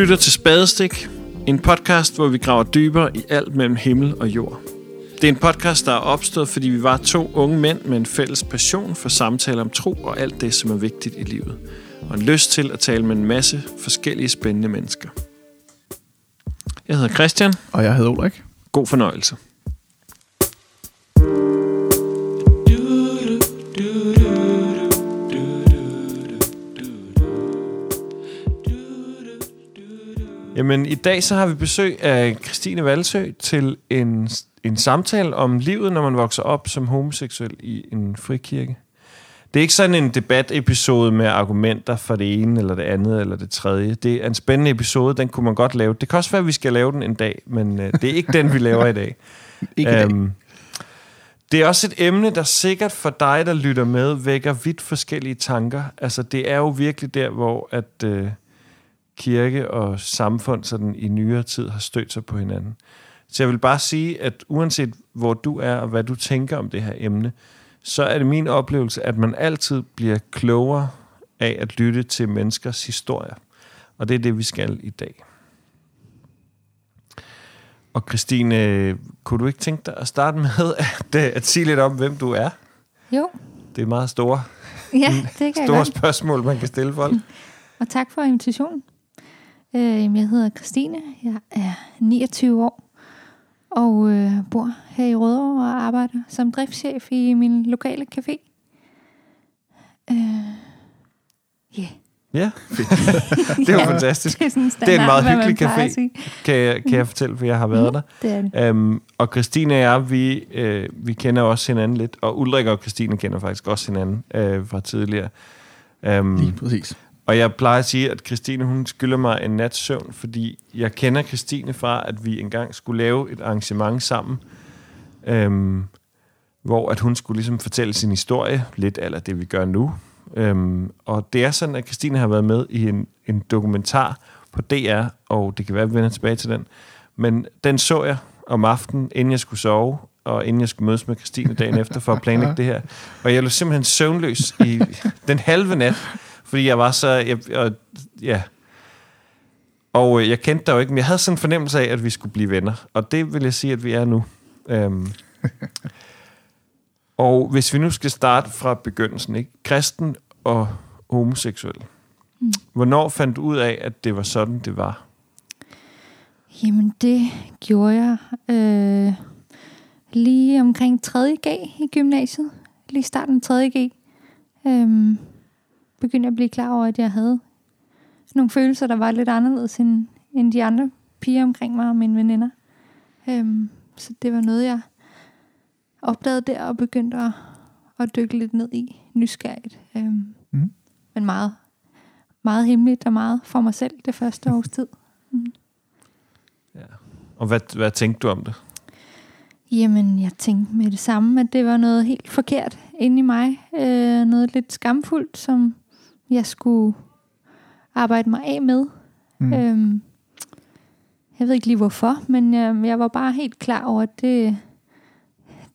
lytter til Spadestik, en podcast, hvor vi graver dybere i alt mellem himmel og jord. Det er en podcast, der er opstået, fordi vi var to unge mænd med en fælles passion for samtaler om tro og alt det, som er vigtigt i livet. Og en lyst til at tale med en masse forskellige spændende mennesker. Jeg hedder Christian. Og jeg hedder Ulrik. God fornøjelse. Jamen, i dag så har vi besøg af Christine Valsø til en, en samtale om livet, når man vokser op som homoseksuel i en frikirke. Det er ikke sådan en debatepisode med argumenter for det ene, eller det andet, eller det tredje. Det er en spændende episode, den kunne man godt lave. Det kan også være, at vi skal lave den en dag, men uh, det er ikke den, vi laver i dag. ikke i dag. Um, det er også et emne, der sikkert for dig, der lytter med, vækker vidt forskellige tanker. Altså, det er jo virkelig der, hvor at... Uh, kirke og samfund sådan i nyere tid har stødt sig på hinanden. Så jeg vil bare sige, at uanset hvor du er og hvad du tænker om det her emne, så er det min oplevelse, at man altid bliver klogere af at lytte til menneskers historier. Og det er det, vi skal i dag. Og Christine, kunne du ikke tænke dig at starte med at, at sige lidt om, hvem du er? Jo. Det er meget store, ja, det kan store spørgsmål, man kan stille folk. Og tak for invitationen. Øh, jeg hedder Christine, jeg er 29 år og øh, bor her i Rødovre og arbejder som driftschef i min lokale café. Øh, yeah. Ja, det er jo ja, fantastisk. Det er, sådan standard, det er en meget hyggelig café, kan jeg, kan jeg fortælle, for jeg har været mm, der. Det er det. Um, og Christine og jeg, vi, øh, vi kender også hinanden lidt, og Ulrik og Christine kender faktisk også hinanden øh, fra tidligere. Um, Lige præcis. Og jeg plejer at sige, at Christine hun skylder mig en nat søvn, fordi jeg kender Christine fra, at vi engang skulle lave et arrangement sammen, øhm, hvor at hun skulle ligesom fortælle sin historie, lidt af det vi gør nu. Øhm, og det er sådan, at Christine har været med i en, en dokumentar på DR, og det kan være, at vi vender tilbage til den. Men den så jeg om aftenen, inden jeg skulle sove, og inden jeg skulle mødes med Christine dagen efter for at planlægge det her. Og jeg lå simpelthen søvnløs i den halve nat, fordi jeg var så... Jeg, og, ja. Og øh, jeg kendte dig jo ikke, men jeg havde sådan en fornemmelse af, at vi skulle blive venner. Og det vil jeg sige, at vi er nu. Um, og hvis vi nu skal starte fra begyndelsen, ikke? Kristen og homoseksuel. Mm. Hvornår fandt du ud af, at det var sådan, det var? Jamen, det gjorde jeg øh, lige omkring 3. G i gymnasiet. Lige starten af 3. G. Øhm, begyndte jeg at blive klar over, at jeg havde nogle følelser, der var lidt anderledes end, end de andre piger omkring mig og mine veninder. Øhm, så det var noget, jeg opdagede der og begyndte at, at dykke lidt ned i nysgerrigt. Øhm, mm. Men meget, meget hemmeligt og meget for mig selv det første års tid. Mm. Ja. Og hvad, hvad tænkte du om det? Jamen, jeg tænkte med det samme, at det var noget helt forkert inde i mig. Øh, noget lidt skamfuldt, som jeg skulle arbejde mig af med. Mm. Øhm, jeg ved ikke lige hvorfor, men øh, jeg var bare helt klar over, at det,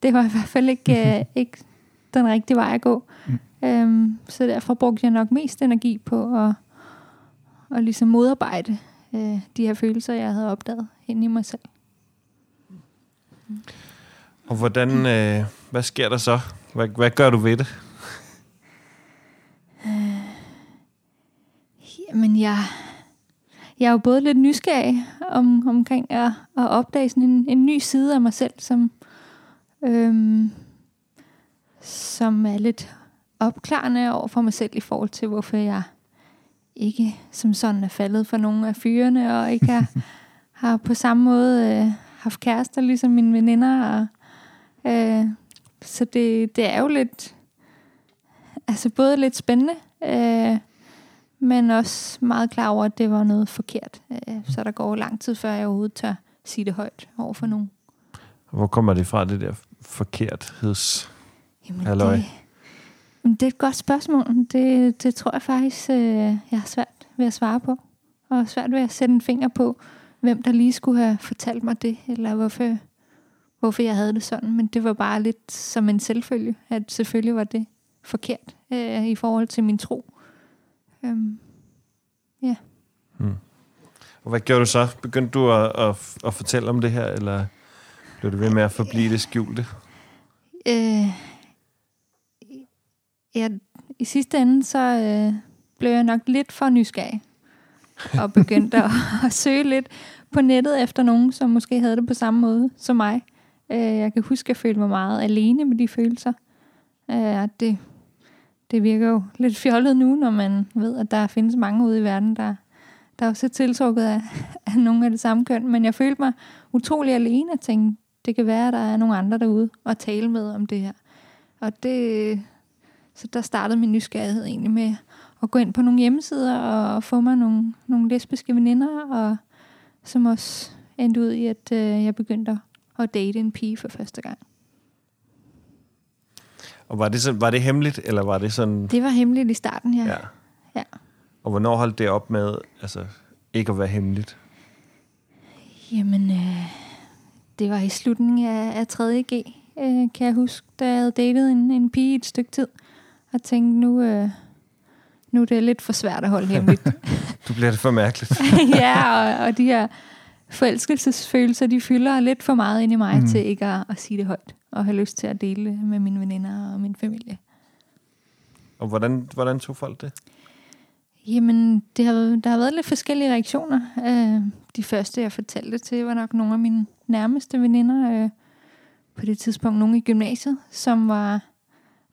det var i hvert fald ikke, øh, ikke den rigtige vej at gå. Mm. Øhm, så derfor brugte jeg nok mest energi på at, at ligesom modarbejde øh, de her følelser, jeg havde opdaget inde i mig selv. Mm. Og hvordan, øh, hvad sker der så? Hvad, hvad gør du ved det? Men jeg, jeg er jo både lidt nysgerrig om, omkring at, at opdage sådan en, en ny side af mig selv, som, øhm, som er lidt opklarende over for mig selv i forhold til, hvorfor jeg ikke som sådan er faldet for nogle af fyrene, og ikke har, har på samme måde øh, haft kærester, ligesom mine veninder. Og, øh, så det, det er jo lidt, altså både lidt spændende, øh, men også meget klar over, at det var noget forkert. Øh, så der går lang tid, før jeg overhovedet tør sige det højt over for nogen. Hvor kommer det fra, det der forkertheds Jamen, det, det er et godt spørgsmål. Det, det tror jeg faktisk, øh, jeg har svært ved at svare på. Og svært ved at sætte en finger på, hvem der lige skulle have fortalt mig det, eller hvorfor, hvorfor jeg havde det sådan. Men det var bare lidt som en selvfølge, at selvfølgelig var det forkert øh, i forhold til min tro. Øhm, ja. Hmm. Og hvad gjorde du så? Begyndte du at, at, at fortælle om det her, eller blev du ved med at forblive det skjulte? Øh, ja, I sidste ende, så øh, blev jeg nok lidt for nysgerrig. Og begyndte at, at søge lidt på nettet efter nogen, som måske havde det på samme måde som mig. Øh, jeg kan huske, at jeg følte mig meget alene med de følelser. Øh, det, det virker jo lidt fjollet nu, når man ved, at der findes mange ude i verden, der, der også er tiltrukket af, af nogle af det samme køn. Men jeg følte mig utrolig alene og tænkte, det kan være, at der er nogle andre derude og tale med om det her. Og det, så der startede min nysgerrighed egentlig med at gå ind på nogle hjemmesider og få mig nogle, nogle lesbiske veninder, og som også endte ud i, at øh, jeg begyndte at date en pige for første gang. Og var det, så, var det hemmeligt, eller var det sådan... Det var hemmeligt i starten, ja. Ja. ja. Og hvornår holdt det op med altså, ikke at være hemmeligt? Jamen, øh, det var i slutningen af, af 3.G, øh, kan jeg huske, da jeg havde datet en, en pige et stykke tid, og tænkte, nu, øh, nu er det lidt for svært at holde hemmeligt. du bliver det for mærkeligt. ja, og, og de her forelskelsesfølelser, de fylder lidt for meget ind i mig mm. til ikke at, at sige det højt, og have lyst til at dele med mine veninder og min familie. Og hvordan, hvordan tog folk det? Jamen, det har, der har været lidt forskellige reaktioner. Øh, de første, jeg fortalte det til, var nok nogle af mine nærmeste veninder. Øh, på det tidspunkt nogle i gymnasiet, som var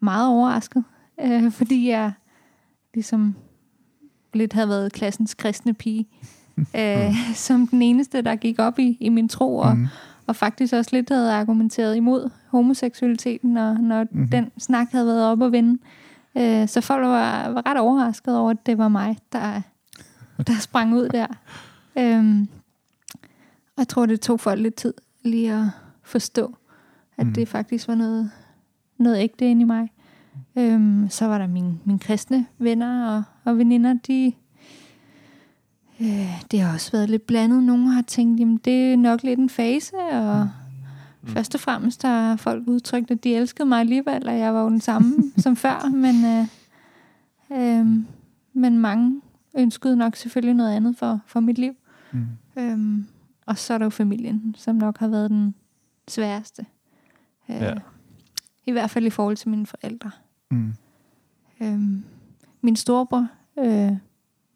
meget overrasket, øh, fordi jeg ligesom lidt havde været klassens kristne pige. øh, som den eneste, der gik op i, i min tro, og, mm. Og faktisk også lidt havde argumenteret imod homoseksualiteten, når, når mm. den snak havde været op og vende. Øh, så folk var, var ret overrasket over, at det var mig, der, der sprang ud der. Øh, og jeg tror, det tog folk lidt tid lige at forstå, at mm. det faktisk var noget, noget ægte inde i mig. Øhm, så var der mine, mine kristne venner og, og veninder, de, øh, det har også været lidt blandet. Nogle har tænkt, jamen det er nok lidt en fase, og mm. først og fremmest har folk udtrykt, at de elskede mig alligevel, og jeg var jo den samme som før, men, øh, øh, men mange ønskede nok selvfølgelig noget andet for, for mit liv. Mm. Øhm, og så er der jo familien, som nok har været den sværeste. Øh, ja. I hvert fald i forhold til mine forældre. Mm. Øhm, min storebror øh,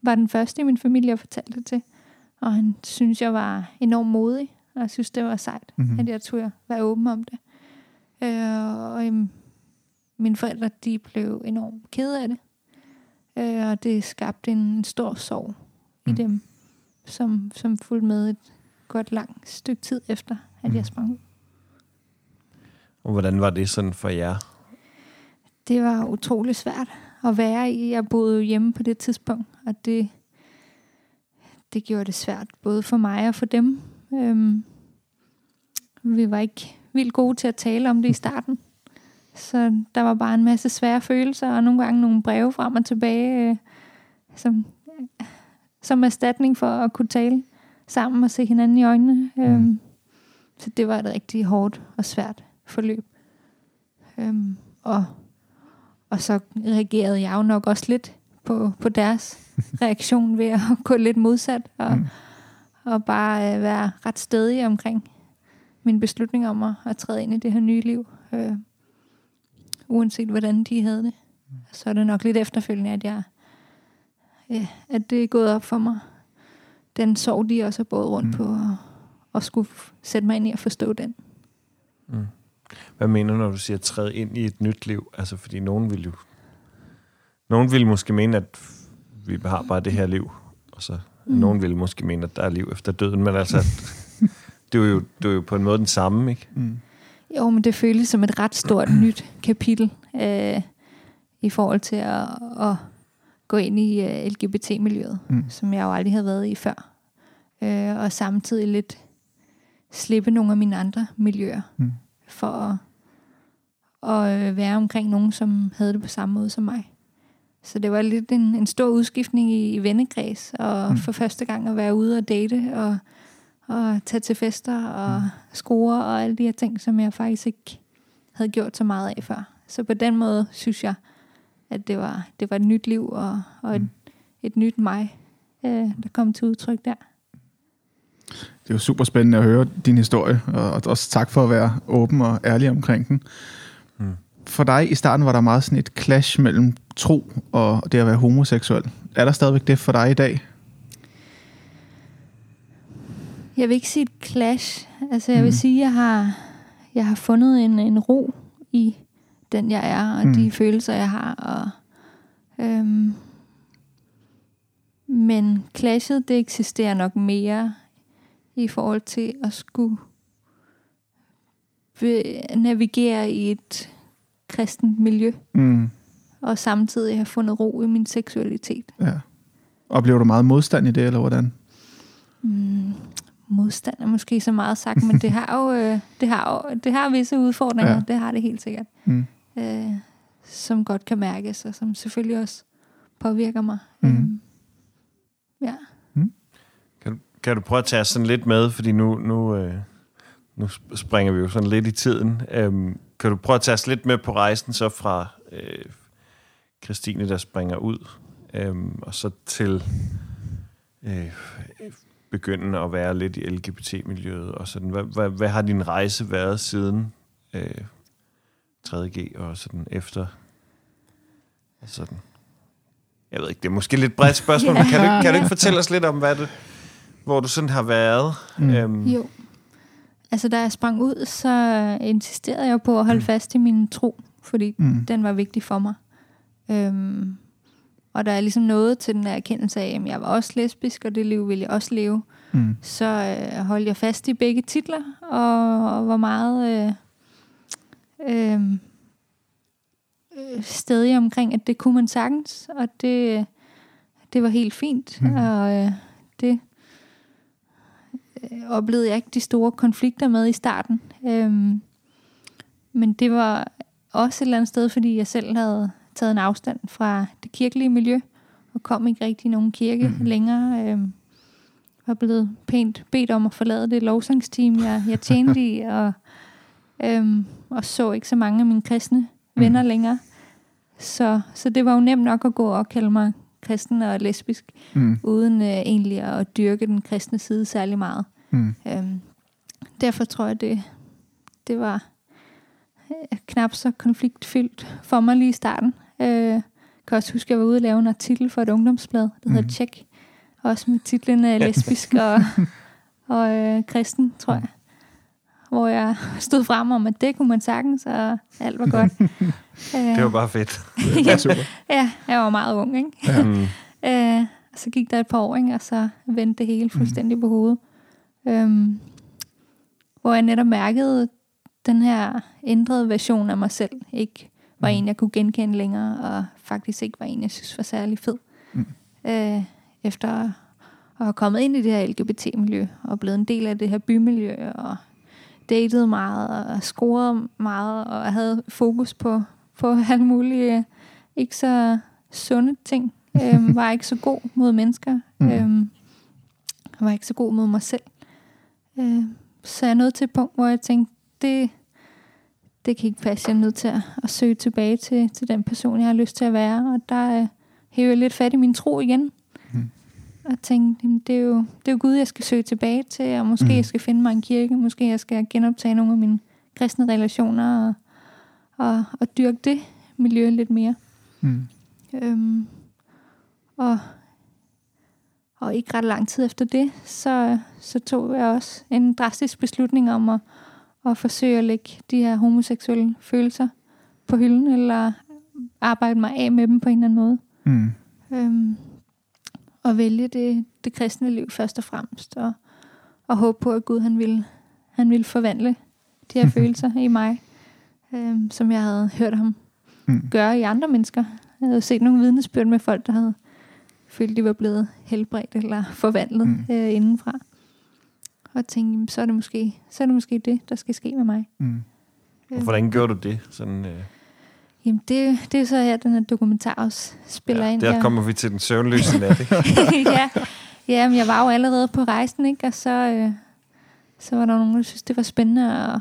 var den første i min familie, jeg fortalte det til. Og han synes, jeg var enormt modig. Og jeg synes, det var sejt, mm-hmm. at jeg tog at være åben om det. Øh, og øhm, mine forældre, de blev enormt kede af det. Øh, og det skabte en, en stor sorg mm. i dem, som, som fulgte med et godt langt stykke tid efter, at mm. jeg sprang ud. Og hvordan var det sådan for jer? Det var utrolig svært at være i. Jeg boede hjemme på det tidspunkt, og det, det gjorde det svært, både for mig og for dem. Øhm, vi var ikke vildt gode til at tale om det i starten. Så der var bare en masse svære følelser, og nogle gange nogle breve frem og tilbage, øh, som, som erstatning for at kunne tale sammen og se hinanden i øjnene. Mm. Øhm, så det var et rigtig hårdt og svært forløb. Øhm, og, og så reagerede jeg jo nok også lidt på, på deres reaktion ved at gå lidt modsat og, mm. og bare øh, være ret stedig omkring min beslutning om at, at træde ind i det her nye liv. Øh, uanset hvordan de havde det. Så er det nok lidt efterfølgende, at jeg ja, at det er gået op for mig. Den sorg, de også har båret rundt mm. på, og, og skulle sætte mig ind i at forstå den. Mm. Hvad mener du, når du siger træde ind i et nyt liv? Altså, fordi nogen vil jo... Nogen vil måske mene, at vi har bare det her liv, og så mm. nogen vil måske mene, at der er liv efter døden, men altså, det er jo, det er jo på en måde den samme, ikke? Mm. Jo, men det føles som et ret stort nyt kapitel øh, i forhold til at, at gå ind i uh, øh, LGBT-miljøet, mm. som jeg jo aldrig havde været i før. Øh, og samtidig lidt slippe nogle af mine andre miljøer. Mm for at, at øh, være omkring nogen, som havde det på samme måde som mig. Så det var lidt en, en stor udskiftning i, i vennekreds, og mm. for første gang at være ude og date, og, og tage til fester, og mm. score, og alle de her ting, som jeg faktisk ikke havde gjort så meget af før. Så på den måde synes jeg, at det var, det var et nyt liv, og, og et, mm. et nyt mig, øh, der kom til udtryk der. Det er jo super spændende at høre din historie, og også tak for at være åben og ærlig omkring den. Mm. For dig i starten var der meget sådan et clash mellem tro og det at være homoseksuel. Er der stadigvæk det for dig i dag? Jeg vil ikke sige et clash. Altså, jeg vil mm. sige, at jeg har, jeg har fundet en, en ro i den, jeg er, og mm. de følelser, jeg har. Og, øhm, men clashet, det eksisterer nok mere i forhold til at skulle navigere i et kristent miljø. Mm. Og samtidig have fundet ro i min seksualitet. Ja. Oplever du meget modstand i det, eller hvordan? Mm, modstand er måske så meget sagt, men det har jo øh, det har, jo, det har visse udfordringer. Ja. Det har det helt sikkert. Mm. Øh, som godt kan mærkes, og som selvfølgelig også påvirker mig. Mm. Øhm, ja. Kan, du, prøve at tage sådan lidt med, fordi nu, nu, øh, nu springer vi jo sådan lidt i tiden. Øhm, kan du prøve at tage os lidt med på rejsen så fra øh, Christine, der springer ud, øhm, og så til øh, begynde at være lidt i LGBT-miljøet og sådan. Hvad, hvad, hvad har din rejse været siden øh, 3.G og sådan efter sådan? Jeg ved ikke, det er måske lidt bredt spørgsmål, yeah. men kan du, kan du ikke fortælle os lidt om, hvad det, hvor du sådan har været? Mm. Øhm. Jo. Altså, da jeg sprang ud, så insisterede jeg på at holde mm. fast i min tro, fordi mm. den var vigtig for mig. Øhm, og der er ligesom noget til den der erkendelse af, at jeg var også lesbisk, og det liv ville jeg også leve. Mm. Så øh, holdt jeg fast i begge titler, og, og var meget øh, øh, stedig omkring, at det kunne man sagtens, og det, det var helt fint. Mm. Og øh, det øh, oplevede jeg ikke de store konflikter med i starten. Øh, men det var også et eller andet sted, fordi jeg selv havde taget en afstand fra det kirkelige miljø, og kom ikke rigtig i nogen kirke mm. længere. Øh, var blevet pænt bedt om at forlade det lovsangsteam, jeg, jeg tjente i, og, øhm, og så ikke så mange af mine kristne venner mm. længere. Så, så det var jo nemt nok at gå og kalde mig kristen og lesbisk, mm. uden øh, egentlig at dyrke den kristne side særlig meget. Mm. Øhm, derfor tror jeg, det, det var øh, knap så konfliktfyldt for mig lige i starten. Øh, jeg kan også huske, at jeg var ude og lave en artikel for et ungdomsblad, der mm. hedder Check, også med titlen øh, lesbisk og, og øh, kristen, tror jeg. Hvor jeg stod frem om, at det kunne man sagtens, og alt var godt. det var bare fedt. ja, var super. ja, jeg var meget ung, ikke? Ja. Mm. øh, så gik der et par år, ikke? og så vendte det hele fuldstændig mm. på hovedet. Øhm, hvor jeg netop mærkede, den her ændrede version af mig selv ikke var mm. en, jeg kunne genkende længere, og faktisk ikke var en, jeg synes var særlig fed. Mm. Øh, efter at have kommet ind i det her LGBT-miljø, og blevet en del af det her bymiljø, og datet meget, og scoret meget, og havde fokus på, på alle mulige ikke så sunde ting. øhm, var ikke så god mod mennesker. Mm. Øhm, var ikke så god mod mig selv. Øhm, så jeg nået til et punkt, hvor jeg tænkte, det, det kan ikke passe. Jeg er nødt til at, at søge tilbage til, til den person, jeg har lyst til at være. Og der øh, hæver jeg lidt fat i min tro igen og tænkte, det er, jo, det er jo Gud, jeg skal søge tilbage til, og måske mm. jeg skal finde mig en kirke, måske jeg skal genoptage nogle af mine kristne relationer, og, og, og dyrke det miljø lidt mere. Mm. Øhm, og, og ikke ret lang tid efter det, så, så tog jeg også en drastisk beslutning om at, at forsøge at lægge de her homoseksuelle følelser på hylden, eller arbejde mig af med dem på en eller anden måde. Mm. Øhm, at vælge det, det kristne liv først og fremmest, og, og håbe på, at Gud han ville, han ville forvandle de her følelser i mig, øh, som jeg havde hørt ham mm. gøre i andre mennesker. Jeg havde set nogle vidnesbyrd med folk, der havde følt, de var blevet helbredt eller forvandlet mm. øh, indenfra. Og tænkte, så er, det måske, så er det måske det, der skal ske med mig. Mm. Og hvordan gjorde du det? Sådan, øh Jamen, det, det er så her, den her dokumentar også spiller ja, ind. Der kommer vi til den søvnløse nat, ikke? ja. ja, men jeg var jo allerede på rejsen, ikke? Og så, øh, så var der nogen, der synes, det var spændende at,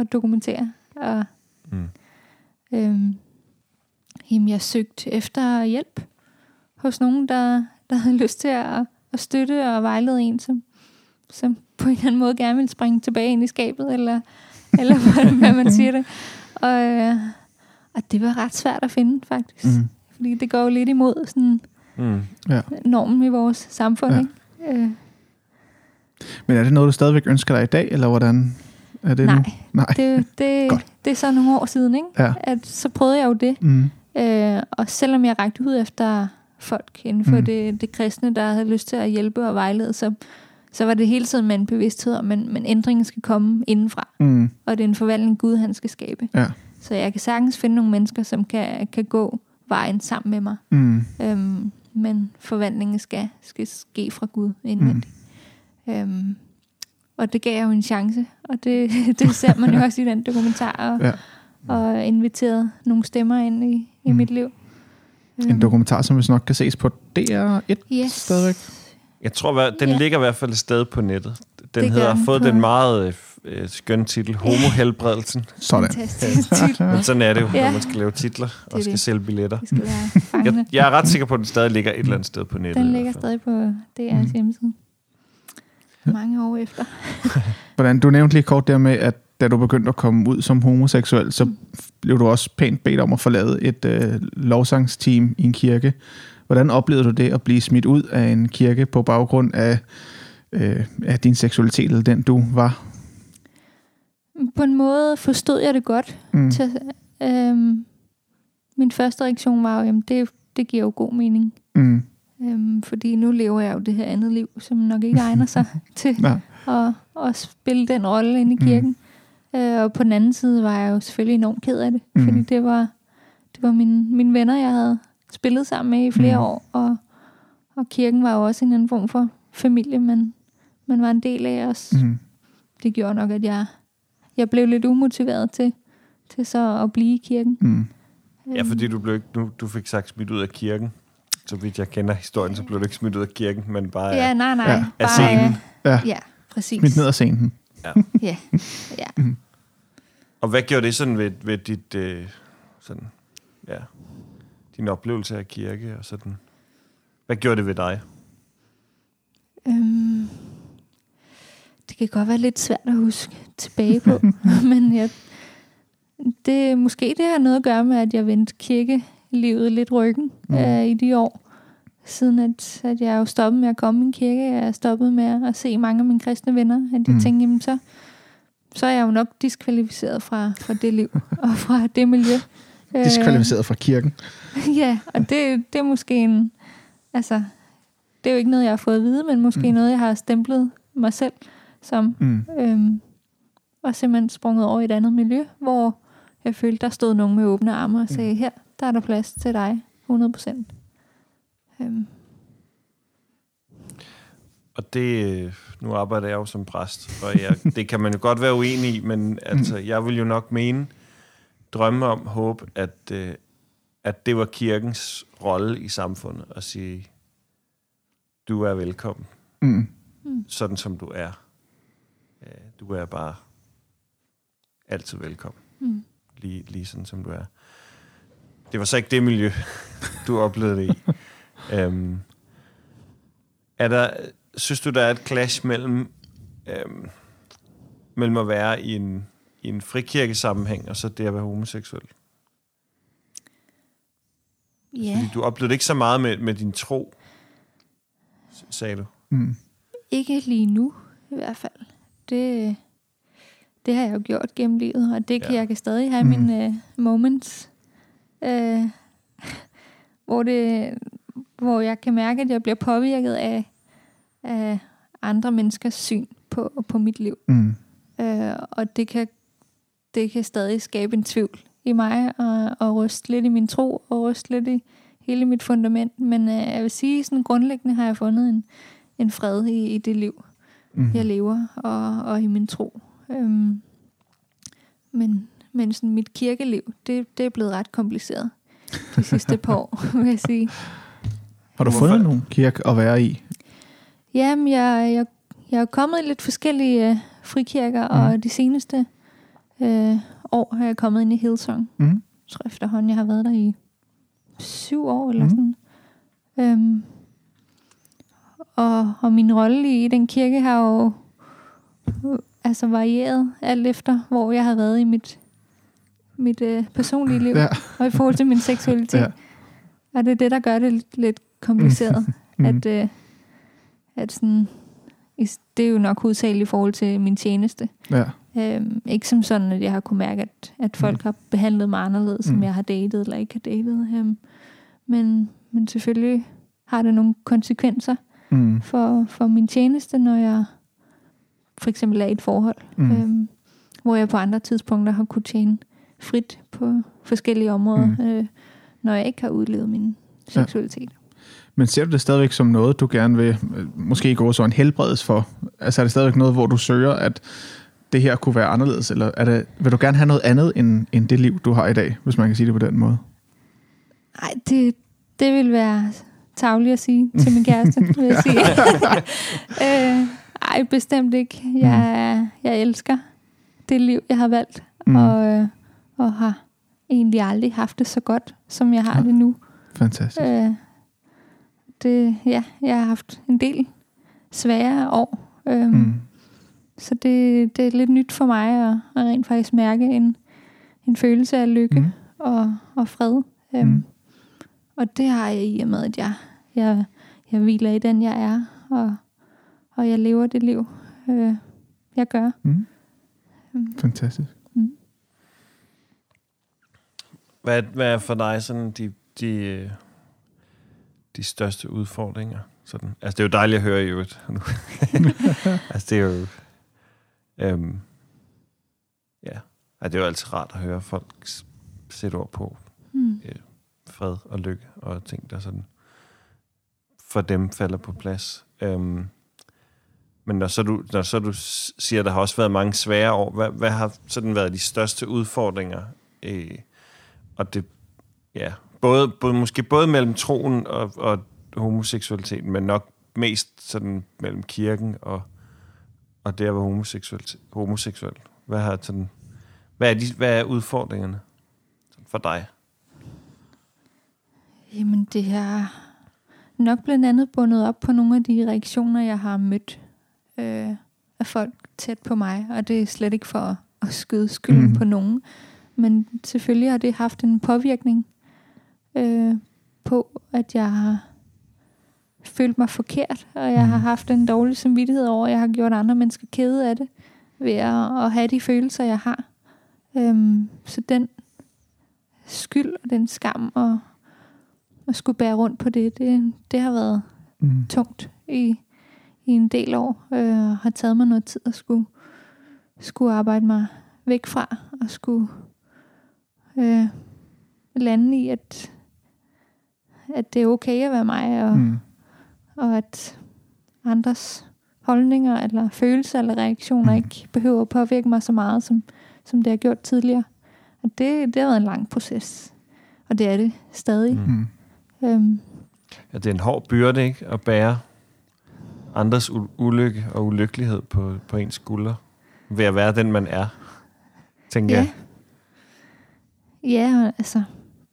at dokumentere. Og, mm. øhm, jamen, jeg søgte efter hjælp hos nogen, der, der havde lyst til at, at støtte og vejlede en, som, som på en eller anden måde gerne vil springe tilbage ind i skabet, eller, eller hvad man siger det. Og, øh, og det var ret svært at finde, faktisk. Mm. Fordi det går jo lidt imod sådan Mm. Ja. normen i vores samfund, Ja. ikke? Øh, Men er det noget, du stadigvæk ønsker dig i dag, eller hvordan er det nej, nu? Nej. det, det, Godt. det er så nogle år siden, ikke? Ja. At så prøvede jeg jo det. Mm. Øh, og selvom jeg rakte ud efter folk inden for Mm. mm. det, det kristne, der havde lyst til at hjælpe og vejlede, så, så var det hele tiden med en bevidsthed om, at men ændringen skal komme indenfra. Mm. Og det er en forvandling, Gud han skal skabe. Ja. Så jeg kan sagtens finde nogle mennesker, som kan, kan gå vejen sammen med mig. Mm. Øhm, men forvandlingen skal, skal ske fra Gud indvendigt. Mm. Øhm, og det gav jeg jo en chance, og det, det ser man jo også i den dokumentar, og, Ja. og inviteret nogle stemmer ind i, i Mm. mit liv. En dokumentar, som hvis nok kan ses på DR1 Yes. stadigvæk. Jeg tror, den Ja. ligger i hvert fald et sted på nettet. Den Det hedder, fået på- den meget øh, skønne titel, Homohelbredelsen. Sådan. Fantastisk titel. Men sådan er det jo, Ja. når man skal lave titler og det. skal sælge billetter. Det skal være. Jeg, jeg er ret sikker på, at den stadig ligger et eller andet sted på nettet. Den ligger stadig på DR's Mm. hjemmeside. Mange år efter. Hvordan, du nævnte lige kort der med, at da du begyndte at komme ud som homoseksuel, så blev du også pænt bedt om at forlade et øh, lovsangsteam i en kirke. Hvordan oplevede du det at blive smidt ud af en kirke på baggrund af, øh, af din seksualitet, eller den du var? På en måde forstod jeg det godt. Mm. Til, øhm, min første reaktion var jo, jamen det, det giver jo god mening. Mm. Øhm, fordi nu lever jeg jo det her andet liv, som nok ikke egner sig til Ja. at, at spille den rolle inde i kirken. Mm. Øh, og på den anden side var jeg jo selvfølgelig enormt ked af det, Mm. mm. fordi det var, det var mine, mine venner, jeg havde spillet sammen med i flere Mm. mm. år, og, og kirken var jo også en anden form for familie, man, man var en del af os. Mm. Mm. Det gjorde nok, at jeg, jeg blev lidt umotiveret til, til så at blive i kirken. Mm. Ja, fordi du, blev ikke, nu, du fik sagt smidt ud af kirken. Så vidt jeg kender historien, så blev du ikke smidt ud af kirken, men bare... Ja, nej, nej. Ja. Af scenen. Ja. ja, præcis. Smidt ned af scenen. Ja, ja. Og hvad gjorde det sådan ved, ved dit, øh, sådan, ja, din oplevelse af kirke og sådan? Hvad gjorde det ved dig? Øhm, det kan godt være lidt svært at huske tilbage på, men jeg, det, måske det har noget at gøre med, at jeg vendte kirkelivet lidt ryggen Mm. øh, i de år. Siden at, at jeg jo stoppet med at komme i kirke, jeg er stoppet med at se mange af mine kristne venner, at jeg Mm. tænkte, jamen så, så er jeg jo nok diskvalificeret fra, fra det liv og fra det miljø. Øh, Diskvalificeret fra kirken. Ja, og det, det er måske en... Altså, det er jo ikke noget, jeg har fået at vide, men måske mm. noget, jeg har stemplet mig selv som. Mm. Øhm, og simpelthen sprunget over i et andet miljø, hvor jeg følte, der stod nogen med åbne arme og sagde, Mm. her, der er der plads til dig, 100 procent. Øhm, Og det, nu arbejder jeg jo som præst, og jeg, det kan man jo godt være uenig i, men altså, jeg vil jo nok mene, drømme om, håbe, at, øh, at det var kirkens rolle i samfundet at sige, du er velkommen, Mm. sådan som du er. Øh, Du er bare altid velkommen, mm. lige, lige sådan som du er. Det var så ikke det miljø, du oplevede det i. Øhm, er der, synes du, der er et clash mellem, øhm, mellem at være i en, i en frikirkesammenhæng, og så det at være homoseksuel? Ja, Fordi du oplevede det ikke så meget med, med din tro, sagde du. Mm. ikke lige nu i hvert fald. Det, det har jeg jo gjort gennem livet, og det kan Ja. jeg kan stadig have Mm. mm. mine uh, moments, uh, hvor, det, hvor jeg kan mærke, at jeg bliver påvirket af, af andre menneskers syn på, på mit liv. Mm. Uh, og det kan, det kan stadig skabe en tvivl i mig, og, og ryste lidt i min tro, og ryste lidt i hele mit fundament. Men uh, jeg vil sige, sådan grundlæggende har jeg fundet en, en fred i, i det liv, Mm. jeg lever, og, og i min tro. Øhm, men men sådan mit kirkeliv, det, det er blevet ret kompliceret de sidste par år, vil jeg sige. Har du Hvorfor- fundet nogen kirke at være i? Jamen, jeg, jeg, jeg er kommet i lidt forskellige øh, frikirker, mm. og de seneste øh, år har jeg kommet ind i Hillsong. Mm. Jeg tror efterhånden, jeg har været der i syv år eller Mhm. sådan. Øhm, og, og min rolle i den kirke har jo øh, altså varieret alt efter, hvor jeg har været i mit, mit øh, personlige liv, Ja. og i forhold til min seksualitet. Ja. Og det er det, der gør det lidt, kompliceret. Mm. at, øh, at sådan, det er jo nok hovedsageligt i forhold til min tjeneste. Ja. Øhm, ikke som sådan, at jeg har kunne mærke, at, at folk har behandlet mig anderledes, som Mm. jeg har datet eller ikke har datet. Øhm, men, men selvfølgelig har det nogle konsekvenser Mm. for, for min tjeneste, når jeg for eksempel er i et forhold, Mm. øhm, hvor jeg på andre tidspunkter har kunne tjene frit på forskellige områder, Mm. øh, når jeg ikke har udlevet min seksualitet. Men ser du det stadigvæk som noget, du gerne vil, øh, måske gå så en helbredes for? Altså er det stadigvæk noget, hvor du søger, at det her kunne være anderledes? Eller er det, vil du gerne have noget andet end, end det liv, du har i dag, hvis man kan sige det på den måde? Nej, det, det vil være tavligt at sige til min kæreste, vil jeg sige. øh, ej, bestemt ikke. Jeg, jeg elsker det liv, jeg har valgt, Mm. mm. og, øh, og har egentlig aldrig haft det så godt, som jeg har Ja. det nu. Fantastisk. Øh, det, ja, jeg har haft en del svære år, øhm, mm. Mm. så det, det er lidt nyt for mig at, at rent faktisk mærke en, en følelse af lykke Mm. og, og fred. Øhm, Mm. Og det har jeg i og med, at jeg, jeg, jeg hviler i den, jeg er, og, og jeg lever det liv, øh, jeg gør. Mm. Mm. Fantastisk. Hvad, hvad er for dig sådan de, de, øh, de største udfordringer? Sådan. Altså, det er jo dejligt at høre i øvrigt. nu. altså, det er jo... Øhm, ja, altså, det er jo altid rart at høre folk sætte ord på Mm fred og lykke og ting, der sådan for dem falder på plads. Øhm, men når så, du, når så du siger, at der har også været mange svære år, hvad, hvad har sådan været de største udfordringer? Øh, og det, ja, både, både, måske både mellem troen og, og homoseksualiteten, men nok mest sådan mellem kirken og, og det at være homoseksuel. homoseksuel. Hvad, har sådan, hvad, er de, hvad er udfordringerne for dig? Jamen, det har nok blandt andet bundet op på nogle af de reaktioner, jeg har mødt øh, af folk tæt på mig. Og det er slet ikke for at, at skyde skylden mm. på nogen. Men selvfølgelig har det haft en påvirkning øh, på, at jeg har følt mig forkert, og jeg har Mhm. haft en dårlig samvittighed over, at jeg har gjort andre mennesker kede af det, ved at, at have de følelser, jeg har. Øhm, så den skyld og den skam og at skulle bære rundt på det, det, det har været Mm. tungt i, i en del år. Øh, har taget mig noget tid at skulle, skulle arbejde mig væk fra, og skulle øh, lande i, at, at det er okay at være mig, og. Mm. og at andres holdninger, eller følelser, eller reaktioner Mm. ikke behøver at påvirke mig så meget, som, som det har gjort tidligere. Og det, det har været en lang proces. Og det er det stadig. Mm. Øhm, Ja, det er en hård byrde, ikke? At bære andres ulykke og ulykkelighed på, på ens skuldre. Ved at være den, man er, tænker Ja. jeg. Ja, altså,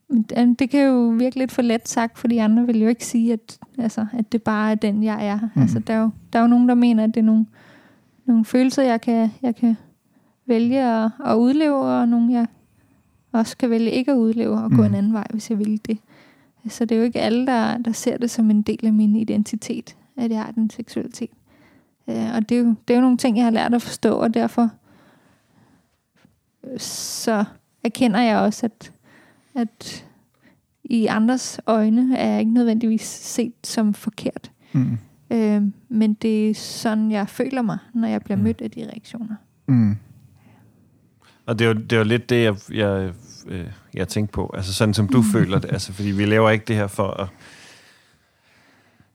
men det- kan jo virke lidt for let sagt, fordi andre vil jo ikke sige, at, altså, at det bare er den, jeg er. Mm. Altså, der, er jo, der er jo nogen, der mener, at det er nogle, nogle følelser, jeg kan, jeg kan vælge at, at udleve, og nogle, jeg også kan vælge ikke at udleve og gå Mm. en anden vej, hvis jeg vil det. Så det er jo ikke alle, der, der ser det som en del af min identitet, at jeg har den seksualitet. Øh, og det er, jo, det er jo nogle ting, jeg har lært at forstå, og derfor øh, så erkender jeg også, at, at i andres øjne er jeg ikke nødvendigvis set som forkert. Mm. Øh, men det er sådan, jeg føler mig, når jeg bliver Mm. mødt af de reaktioner. Mm. Og det er jo, det er jo lidt det, jeg, jeg, øh, jeg tænkte på. Altså sådan, som du føler det. Altså, fordi vi laver ikke det her for at,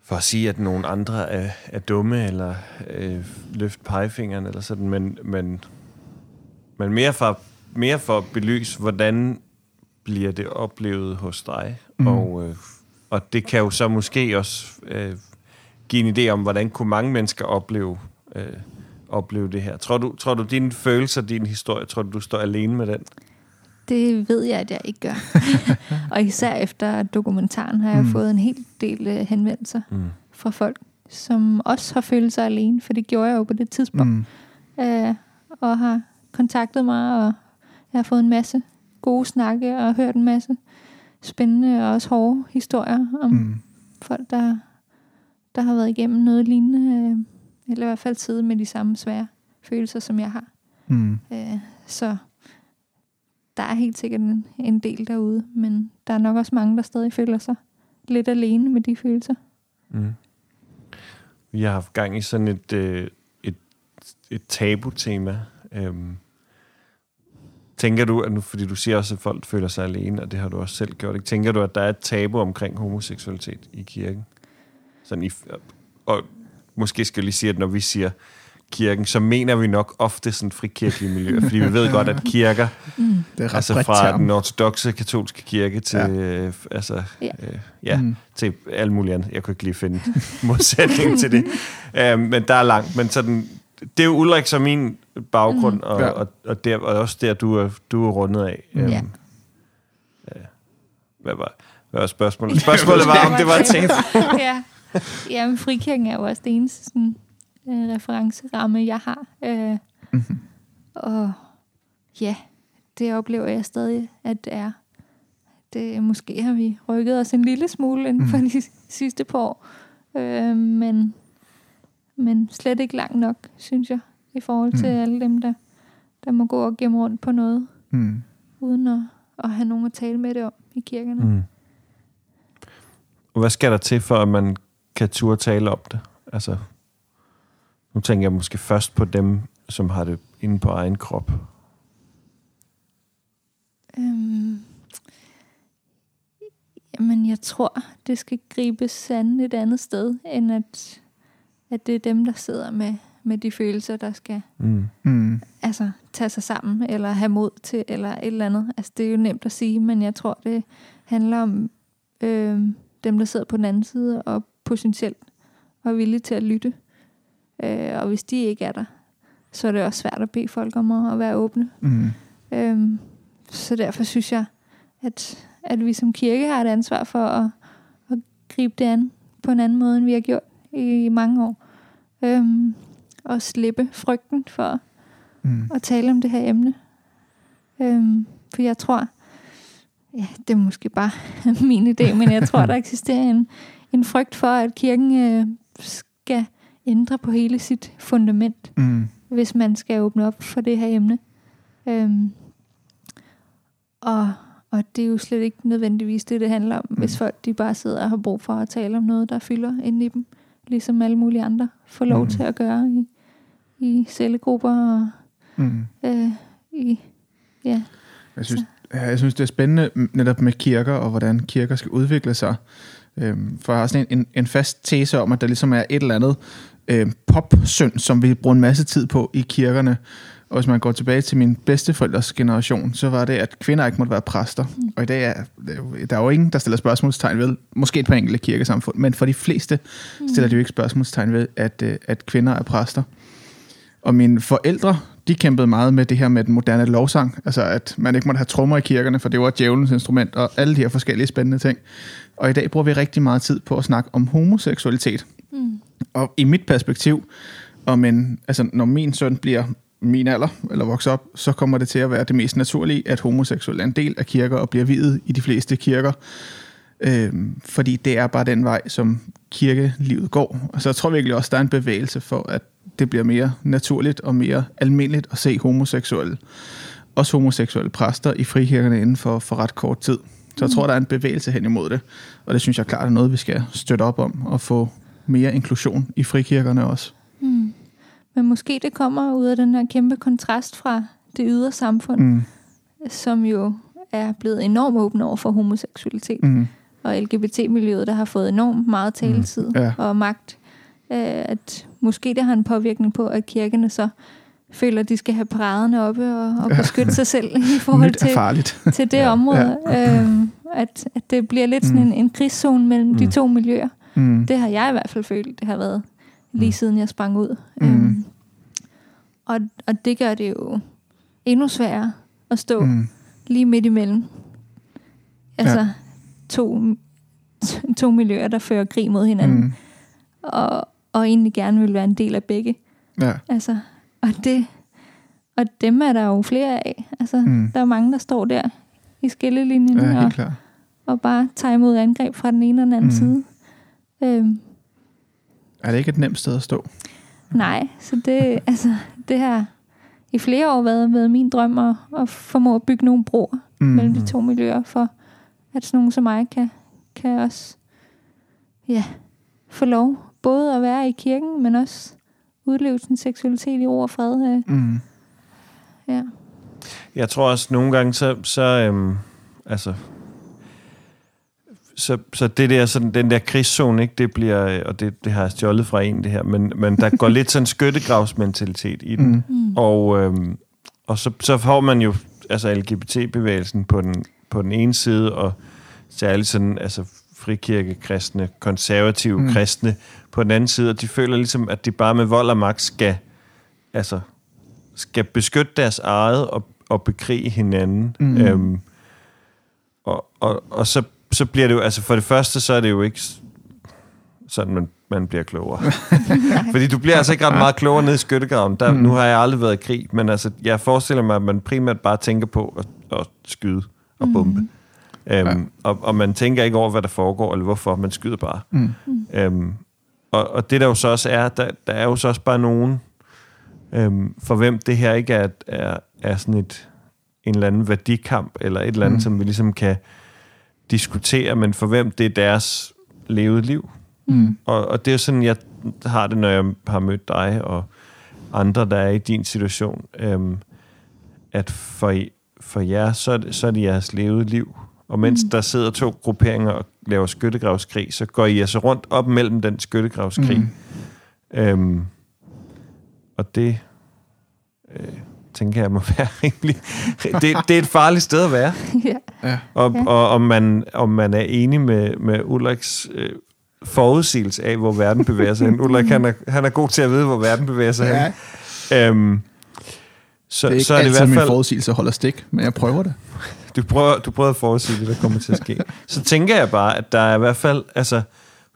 for at sige, at nogen andre er, er dumme, eller øh, løfte pegefingeren, eller sådan, men, men, men mere, for, mere for at belyse, hvordan bliver det oplevet hos dig. Mm. Og, øh, og det kan jo så måske også øh, give en idé om, hvordan kunne mange mennesker opleve, øh, opleve det her. Tror du, tror du, dine følelser, din historie, tror du, du står alene med den? Det ved jeg, at jeg ikke gør. og især efter dokumentaren har jeg Mm. fået en hel del øh, henvendelser Mm. fra folk, som også har følt sig alene, for det gjorde jeg jo på det tidspunkt. Mm. øh, og har kontaktet mig, og jeg har fået en masse gode snakke, og hørt en masse spændende og også hårde historier om. Mm. folk, der, der har været igennem noget lignende, øh, eller i hvert fald siddet med de samme svære følelser, som jeg har. Mm. Øh, så der er helt sikkert en, en del derude, men der er nok også mange, der stadig føler sig lidt alene med de følelser. Mm. Vi har haft gang i sådan et, øh, et, et tabu-tema. Øhm, tænker du, at nu, fordi du siger også, at folk føler sig alene, og det har du også selv gjort, ikke? tænker du, at der er et tabu omkring homoseksualitet i kirken? Sådan i, og måske skal jeg lige sige, at når vi siger kirken, så mener vi nok ofte sådan frikirkelige miljøer, fordi vi ved godt, at kirker, Mm. Det er ret altså fra term. den ortodoxe katolske kirke til, Ja. øh, altså, Ja. øh, ja, Mm. til alt muligt andet. Jeg kunne ikke lige finde modsætning til det. Um, men der er langt. Men sådan, det er jo Ulrik som min baggrund, mm. og, Ja. og, og, der, og også der, du er, du er rundet af. Ja. ja. Hvad var, hvad var spørgsmålet? Spørgsmålet var, om det var et tabu. ja. ja, men frikirken er jo også det eneste sådan, øh, referenceramme, jeg har. Øh, Mhm. og ja, det oplever jeg stadig, at det er. Det, måske har vi rykket os en lille smule inden for Mhm. de sidste par år. Øh, men, men slet ikke langt nok, synes jeg, i forhold til Mhm. alle dem, der, der må gå og gemme rundt på noget, Mm. uden at, at have nogen at tale med det om i kirkerne. Mm. Og hvad skal der til, for at man kan turde tale om det? Altså, nu tænker jeg måske først på dem, som har det inde på egen krop. Øhm, jamen, jeg tror, det skal gribes an et andet sted, end at, at det er dem, der sidder med, med de følelser, der skal Mm. Mm. altså, tage sig sammen, eller have mod til, eller et eller andet. Altså, det er jo nemt at sige, men jeg tror, det handler om øhm, dem, der sidder på den anden side, og potentielt var villige til at lytte. Øh, og hvis de ikke er der, så er det også svært at bede folk om at, at være åbne. Mm. Øhm, så derfor synes jeg, at, at vi som kirke har et ansvar for at, at gribe det an på en anden måde, end vi har gjort i mange år. Øhm, og slippe frygten for Mm. at tale om det her emne. Øhm, for jeg tror, ja, det er måske bare min idé, men jeg tror, der eksisterer en, en frygt for, at kirken øh, skal ændre på hele sit fundament Mm. hvis man skal åbne op for det her emne. Øhm, og, og det er jo slet ikke nødvendigvis det, det handler om, mm. hvis folk de bare sidder og har brug for at tale om noget, der fylder inde i dem, ligesom alle mulige andre får lov Mm. til at gøre i, i cellegrupper og Mm. øh, i, ja, Jeg synes, ja, jeg synes, det er spændende netop med kirker, og hvordan kirker skal udvikle sig. Øhm, for jeg har sådan en, en, en fast tese om, at der ligesom er et eller andet øhm, popsynd, som vi bruger en masse tid på i kirkerne. Og hvis man går tilbage til min bedsteforældres generation, så var det, at kvinder ikke måtte være præster. Og i dag er der er jo- ingen, der stiller spørgsmålstegn ved, måske et par enkelte kirkesamfund, men for de fleste Mm. stiller de jo ikke spørgsmålstegn ved, at, øh, at kvinder er præster. Og mine forældre, de kæmpede meget med det her med den moderne lovsang. Altså, at man ikke måtte have trommer i kirkerne, for det var djævelens instrument, og alle de her forskellige spændende ting. Og i dag bruger vi rigtig meget tid på at snakke om homoseksualitet. Mm. Og i mit perspektiv, om en, altså, når min søn bliver min alder, eller vokser op, så kommer det til at være det mest naturlige, at homoseksuel er en del af kirker og bliver videt i de fleste kirker. Øhm, fordi det er bare den vej, som kirkelivet går. Og så jeg tror virkelig også, der er en bevægelse for, at det bliver mere naturligt og mere almindeligt at se homoseksuelle, også homoseksuelle præster i frikirkerne inden for, for ret kort tid. Så jeg tror, der er en bevægelse hen imod det. Og det synes jeg klart er noget, vi skal støtte op om og få mere inklusion i frikirkerne også. Mm. Men måske det kommer ud af den her kæmpe kontrast fra det ydre samfund, mm. Mm, som jo er blevet enormt åbne over for homoseksualitet. mm, og LGBT-miljøet, der har fået enormt meget taletid Ja. og magt. Øh, at måske det har en påvirkning på, at kirkerne så føler, at de skal have paraderne oppe og, og Ja. beskytte sig selv i forhold til, farligt. til det Ja. område. Øhm, at, at det bliver lidt sådan Mm. en, en krigszone mellem de Mm. to miljøer. Mm, Det har jeg i hvert fald følt, det har været lige Mm. siden jeg sprang ud. Mm. Øhm, og, og det gør det jo endnu sværere at stå mm, lige midt imellem. Altså ja. to, to miljøer, der fører krig mod hinanden. mm, Og, og egentlig gerne vil være en del af begge. Ja. Altså, og, det, og dem er der jo flere af. Altså, Mm. Der er mange, der står der i skillelinjen Ja, og, og bare tager imod angreb fra den ene og den anden mm. side. Øhm, Er det ikke et nemt sted at stå? nej, så det, altså, det har i flere år været, været min drøm at, at formå at bygge nogle broer Mm. mellem de to miljøer, for at sådan nogen som mig kan, kan også ja, få lov både at være i kirken, men også udleve sin seksualitet i ord og fred. Øh, Mm. ja. Jeg tror også nogle gange, så, så øhm, altså, så, så det der, sådan, den der krigszone, ikke, det bliver, øh, og det, det har jeg stjålet fra en, det her, men, men der går lidt sådan skyttegravsmentalitet i den. Mm. Mm. Og, øhm, og så, så får man jo altså LGBT-bevægelsen på den, på den ene side, og særligt sådan, altså frikirkekristne, konservative mm. kristne på den anden side, og de føler ligesom, at de bare med vold og magt skal, altså, skal beskytte deres eget og, og bekrige hinanden. Mm. Øhm, og, og, og så, så bliver det jo, altså for det første, så er det jo ikke sådan, man, man bliver klogere. Fordi du bliver altså ikke ret meget klogere nede i skyttegraven. Der, Mm. mm. Nu har jeg aldrig været i krig, men altså, jeg forestiller mig, at man primært bare tænker på at, at skyde og bombe. Mm. Øhm, Ja. og, og man tænker ikke over, hvad der foregår, eller hvorfor, man skyder bare. Mm. Øhm, og, og det der jo så også er, der, der er jo så også bare nogen, øhm, for hvem det her ikke er, er, er sådan et, en eller anden værdikamp, eller et eller andet, Mm. mm. som vi ligesom kan diskutere, men for hvem det er deres levede liv. Mm. Og, og det er sådan, jeg har det, når jeg har mødt dig og andre, der er i din situation, øhm, at for, for jer, så er, det, så er det jeres levede liv. Og mens Mm. der sidder to grupperinger og laver skyttegravskrig, så går I altså rundt op mellem den skyttegravskrig. Mm. Øhm, og det øh, tænker jeg må være rimelig... Det, det er et farligt sted at være. ja. Ja. Og, og om, man, om man er enig med, med Ulriks øh, forudsigelse af, hvor verden bevæger sig hen. Ulrik, han er, han er god til at vide, hvor verden bevæger sig ja. hen. Øhm, så, Det er ikke så er det i hvert min fald... forudsigelse holder stik, men jeg prøver det. Du prøver, du prøver at forudsige det, der kommer til at ske. Så tænker jeg bare, at der er i hvert fald... Altså,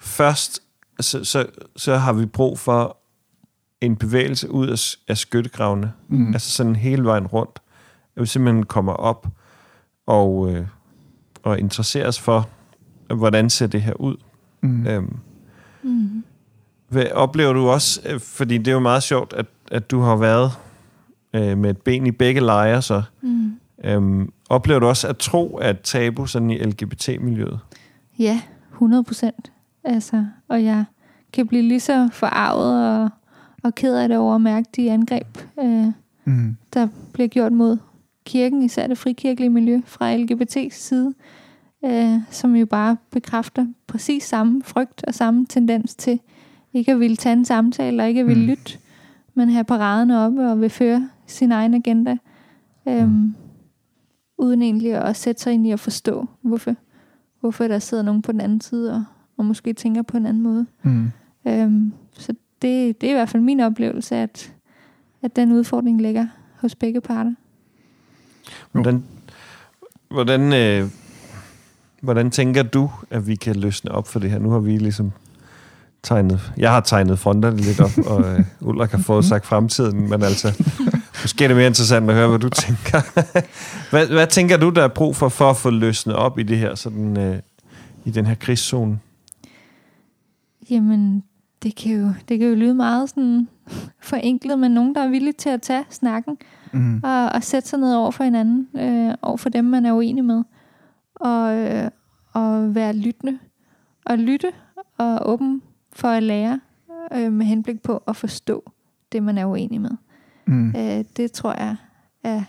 først så, så, så har vi brug for en bevægelse ud af, af skyttegravene. Mm. Altså sådan hele vejen rundt. At vi simpelthen kommer op og, øh, og interesserer os for, hvordan ser det her ud. Mm. Øhm, Mm. hvad, oplever du også, øh, fordi det er jo meget sjovt, at, at du har været øh, med et ben i begge lejre, så Mm. øhm, oplever du også, at tro er et tabu sådan i LGBT-miljøet? Ja, 100 procent. Altså, og jeg kan blive lige så forarvet og, og ked af det over at mærke de angreb, øh, Mm. der bliver gjort mod kirken, især det frikirkelige miljø fra LGBT's side, øh, som jo bare bekræfter præcis samme frygt og samme tendens til ikke at ville tage en samtale og ikke at ville Mm. lytte, men have paraderne oppe og vil føre sin egen agenda, øh, Mm. uden egentlig at sætte sig ind i at forstå, hvorfor, hvorfor der sidder nogen på den anden side og, og måske tænker på en anden måde. Mm. Øhm, så det, det er i hvert fald min oplevelse, at, at den udfordring ligger hos begge parter. Hvordan, hvordan, øh, hvordan tænker du, at vi kan løsne op for det her? Nu har vi ligesom tegnet... Jeg har tegnet fronterne lidt op, og øh, Ulrik har fået sagt fremtiden, men altså... Måske er det mere interessant at høre, hvad du tænker. hvad, hvad tænker du, der er brug for, for at få løsnet op i det her, sådan, øh, i den her krigszone? Jamen, det kan jo, det kan jo lyde meget sådan forenklet, men nogen, der er villige til at tage snakken Mm. og, og sætte sig ned over for hinanden, øh, over for dem, man er uenig med, og, øh, og være lyttende, og lytte og åben for at lære øh, med henblik på at forstå det, man er uenig med. Mm. Øh, det tror jeg er